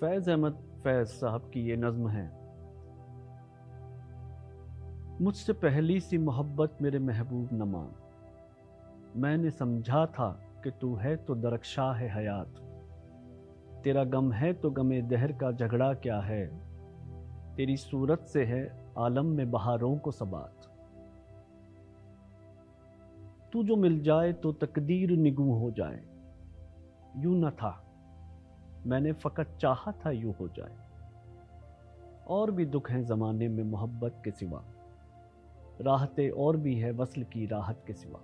फैज़ अहमद, फैज़ साहब की ये नज़म है। मुझसे पहली सी मोहब्बत मेरे महबूब न मान। मैंने समझा था कि तू है तो दरख्शा है हयात। तेरा गम है तो गमे दहर का झगड़ा क्या है? तेरी सूरत से है आलम में बहारों को सबात। तू जो मिल जाए तो तकदीर निगू हो जाए। यूँ न था। मैंने फ़कत चाहा था यूँ हो जाए। और भी दुख हैं ज़माने में मोहब्बत के सिवा। राहतें और भी है वसल की राहत के सिवा।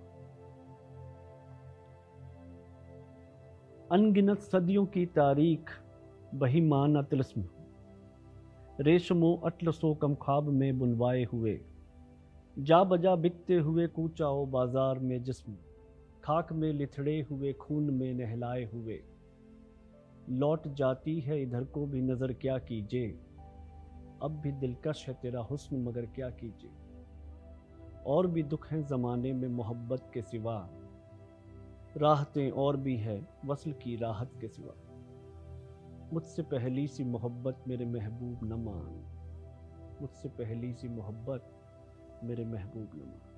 अनगिनत सदियों की तारीख बही माना तिलस्म रेशमो अटलसो कम ख्वाब में बुनवाए हुए। जा बजा बिकते हुए कूचाओ बाज़ार में जिस्म। खाक में लिथड़े हुए, खून में नहलाए हुए। लौट जाती है, इधर को भी नज़र क्या कीजिए। अब भी दिलकश है तेरा हुस्न, मगर क्या कीजिए। और भी दुख हैं ज़माने में मोहब्बत के सिवा। राहतें और भी है वसल की राहत के सिवा। मुझसे पहली सी मोहब्बत मेरे महबूब न मान। मुझसे पहली सी मोहब्बत मेरे महबूब न मान।